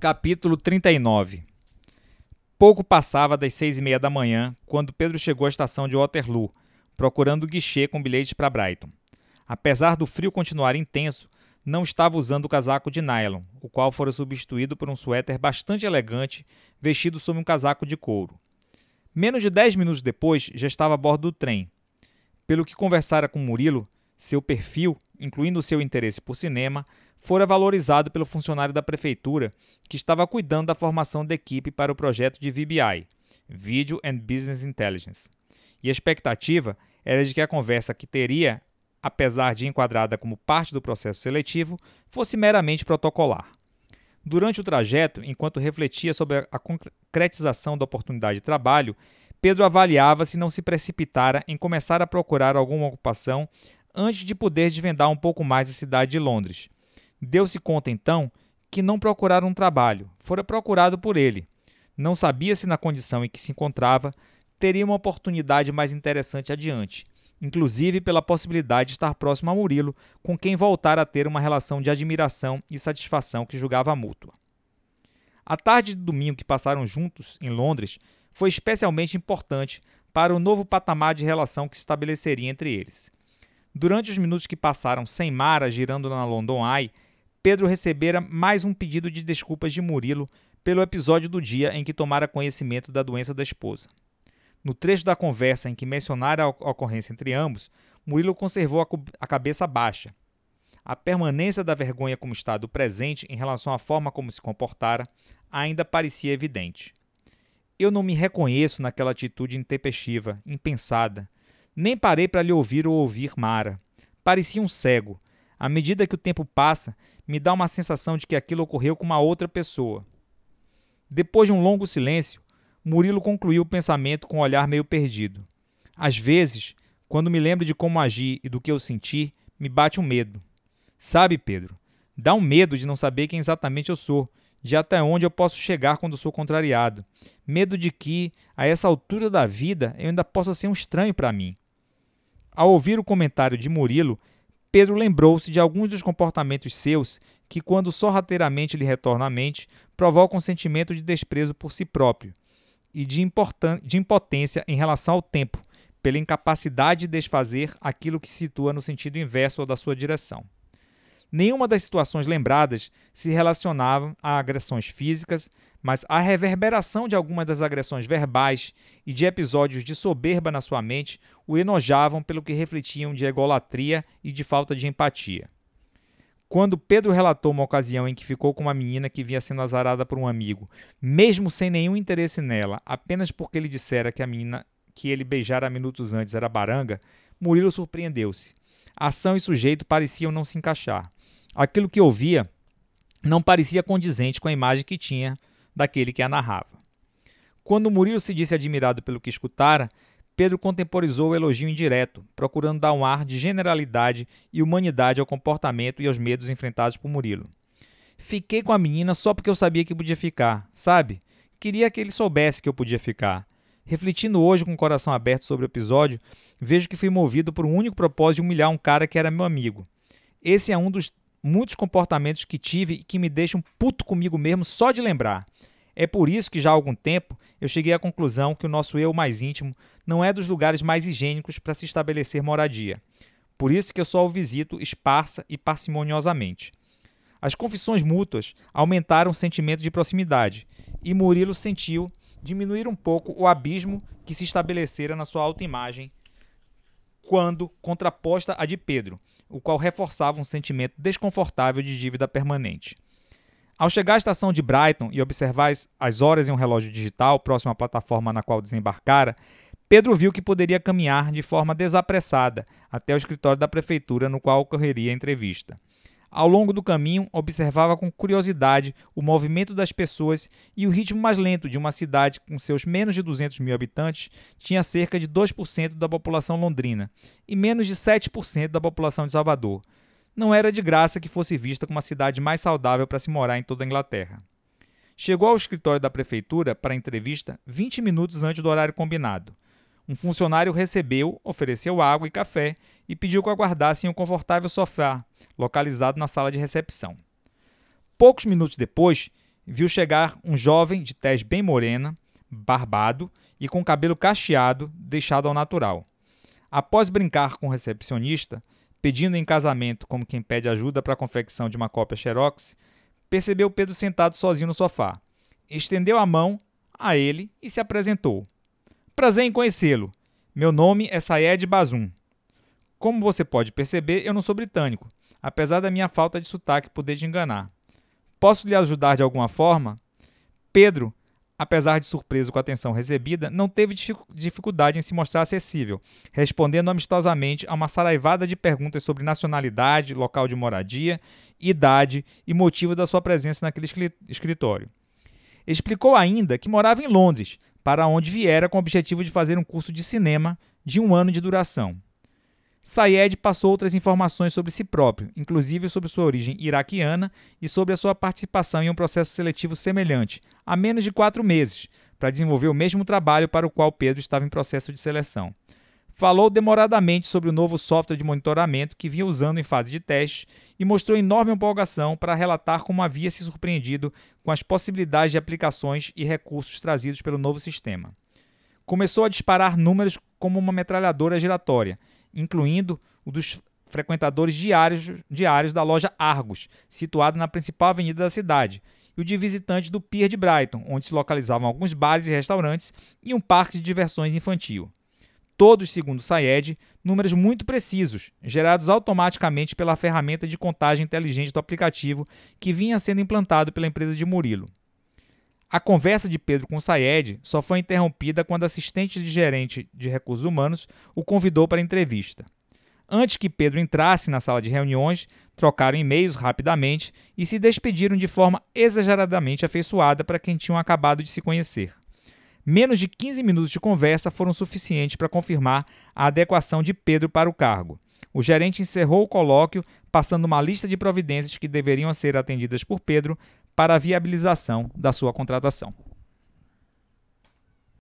Capítulo 39 Pouco passava das seis e meia da manhã quando Pedro chegou à estação de Waterloo, procurando o guichê com bilhetes para Brighton. Apesar do frio continuar intenso, não estava usando o casaco de nylon, o qual fora substituído por um suéter bastante elegante vestido sob um casaco de couro. Menos de dez minutos depois, já estava a bordo do trem. Pelo que conversara com Murilo, seu perfil, incluindo seu interesse por cinema, fora valorizado pelo funcionário da prefeitura que estava cuidando da formação da equipe para o projeto de VBI, Video and Business Intelligence. E a expectativa era de que a conversa que teria, apesar de enquadrada como parte do processo seletivo, fosse meramente protocolar. Durante o trajeto, enquanto refletia sobre a concretização da oportunidade de trabalho, Pedro avaliava se não se precipitara em começar a procurar alguma ocupação antes de poder desvendar um pouco mais a cidade de Londres Deu-se conta então que não procurara um trabalho, fora procurado por ele. Não sabia se na condição em que se encontrava teria uma oportunidade mais interessante adiante, inclusive pela possibilidade de estar próximo a Murilo, com quem voltara a ter uma relação de admiração e satisfação que julgava mútua. A tarde de domingo que passaram juntos em Londres foi especialmente importante para o novo patamar de relação que se estabeleceria entre eles. Durante os minutos que passaram sem Mara girando na London Eye, Pedro recebera mais um pedido de desculpas de Murilo pelo episódio do dia em que tomara conhecimento da doença da esposa. No trecho da conversa em que mencionara a ocorrência entre ambos, Murilo conservou a cabeça baixa. A permanência da vergonha como estado presente em relação à forma como se comportara ainda parecia evidente. Eu não me reconheço naquela atitude intempestiva, impensada. Nem parei para lhe ouvir ou ouvir Mara. Parecia um cego. À medida que o tempo passa, me dá uma sensação de que aquilo ocorreu com uma outra pessoa. Depois de um longo silêncio, Murilo concluiu o pensamento com um olhar meio perdido. Às vezes, quando me lembro de como agi e do que eu senti, me bate um medo. Sabe, Pedro, dá um medo de não saber quem exatamente eu sou, de até onde eu posso chegar quando sou contrariado. Medo de que, a essa altura da vida, eu ainda possa ser um estranho para mim. Ao ouvir o comentário de Murilo, Pedro lembrou-se de alguns dos comportamentos seus que, quando sorrateiramente lhe retornam à mente, provocam um sentimento de desprezo por si próprio e de, de impotência em relação ao tempo, pela incapacidade de desfazer aquilo que se situa no sentido inverso da sua direção. Nenhuma das situações lembradas se relacionavam a agressões físicas, mas a reverberação de algumas das agressões verbais e de episódios de soberba na sua mente o enojavam pelo que refletiam de egolatria e de falta de empatia. Quando Pedro relatou uma ocasião em que ficou com uma menina que vinha sendo azarada por um amigo, mesmo sem nenhum interesse nela, apenas porque ele dissera que a menina que ele beijara minutos antes era baranga, Murilo surpreendeu-se. Ação e sujeito pareciam não se encaixar. Aquilo que ouvia não parecia condizente com a imagem que tinha daquele que a narrava. Quando Murilo se disse admirado pelo que escutara, Pedro contemporizou o elogio indireto, procurando dar um ar de generalidade e humanidade ao comportamento e aos medos enfrentados por Murilo. Fiquei com a menina só porque eu sabia que podia ficar, sabe? Queria que ele soubesse que eu podia ficar. Refletindo hoje com o coração aberto sobre o episódio, vejo que fui movido por um único propósito de humilhar um cara que era meu amigo. Esse é um dos muitos comportamentos que tive e que me deixam puto comigo mesmo só de lembrar. É por isso que já há algum tempo eu cheguei à conclusão que o nosso eu mais íntimo não é dos lugares mais higiênicos para se estabelecer moradia. Por isso que eu só o visito esparsa e parcimoniosamente. As confissões mútuas aumentaram o sentimento de proximidade e Murilo sentiu diminuir um pouco o abismo que se estabelecera na sua autoimagem quando contraposta à de Pedro, o qual reforçava um sentimento desconfortável de dívida permanente. Ao chegar à estação de Brighton e observar as horas em um relógio digital próximo à plataforma na qual desembarcara, Pedro viu que poderia caminhar de forma desapressada até o escritório da prefeitura no qual ocorreria a entrevista. Ao longo do caminho, observava com curiosidade o movimento das pessoas e o ritmo mais lento de uma cidade com seus menos de 200 mil habitantes tinha cerca de 2% da população londrina e menos de 7% da população de Salvador. Não era de graça que fosse vista como a cidade mais saudável para se morar em toda a Inglaterra. Chegou ao escritório da prefeitura para a entrevista 20 minutos antes do horário combinado. Um funcionário recebeu, ofereceu água e café e pediu que aguardasse em um confortável sofá, localizado na sala de recepção. Poucos minutos depois, viu chegar um jovem de tez bem morena, barbado e com cabelo cacheado, deixado ao natural. Após brincar com o recepcionista, pedindo em casamento como quem pede ajuda para a confecção de uma cópia xerox, percebeu Pedro sentado sozinho no sofá. Estendeu a mão a ele e se apresentou. Prazer em conhecê-lo. Meu nome é Sayed Bazum. Como você pode perceber, eu não sou britânico, apesar da minha falta de sotaque poder te enganar. Posso lhe ajudar de alguma forma? Pedro, apesar de surpreso com a atenção recebida, não teve dificuldade em se mostrar acessível, respondendo amistosamente a uma saraivada de perguntas sobre nacionalidade, local de moradia, idade e motivo da sua presença naquele escritório. Explicou ainda que morava em Londres, para onde viera com o objetivo de fazer um curso de cinema de um ano de duração. Sayed passou outras informações sobre si próprio, inclusive sobre sua origem iraquiana e sobre a sua participação em um processo seletivo semelhante, há menos de quatro meses, para desenvolver o mesmo trabalho para o qual Pedro estava em processo de seleção. Falou demoradamente sobre o novo software de monitoramento que vinha usando em fase de teste e mostrou enorme empolgação para relatar como havia se surpreendido com as possibilidades de aplicações e recursos trazidos pelo novo sistema. Começou a disparar números como uma metralhadora giratória incluindo o dos frequentadores diários, diários da loja Argos, situada na principal avenida da cidade, e o de visitantes do Pier de Brighton, onde se localizavam alguns bares e restaurantes e um parque de diversões infantil. Todos, segundo Sayed, números muito precisos, gerados automaticamente pela ferramenta de contagem inteligente do aplicativo que vinha sendo implantado pela empresa de Murilo. A conversa de Pedro com Sayed só foi interrompida quando a assistente de gerente de recursos humanos o convidou para a entrevista. Antes que Pedro entrasse na sala de reuniões, trocaram e-mails rapidamente e se despediram de forma exageradamente afeiçoada para quem tinham acabado de se conhecer. Menos de 15 minutos de conversa foram suficientes para confirmar a adequação de Pedro para o cargo. O gerente encerrou o colóquio, passando uma lista de providências que deveriam ser atendidas por Pedro para a viabilização da sua contratação.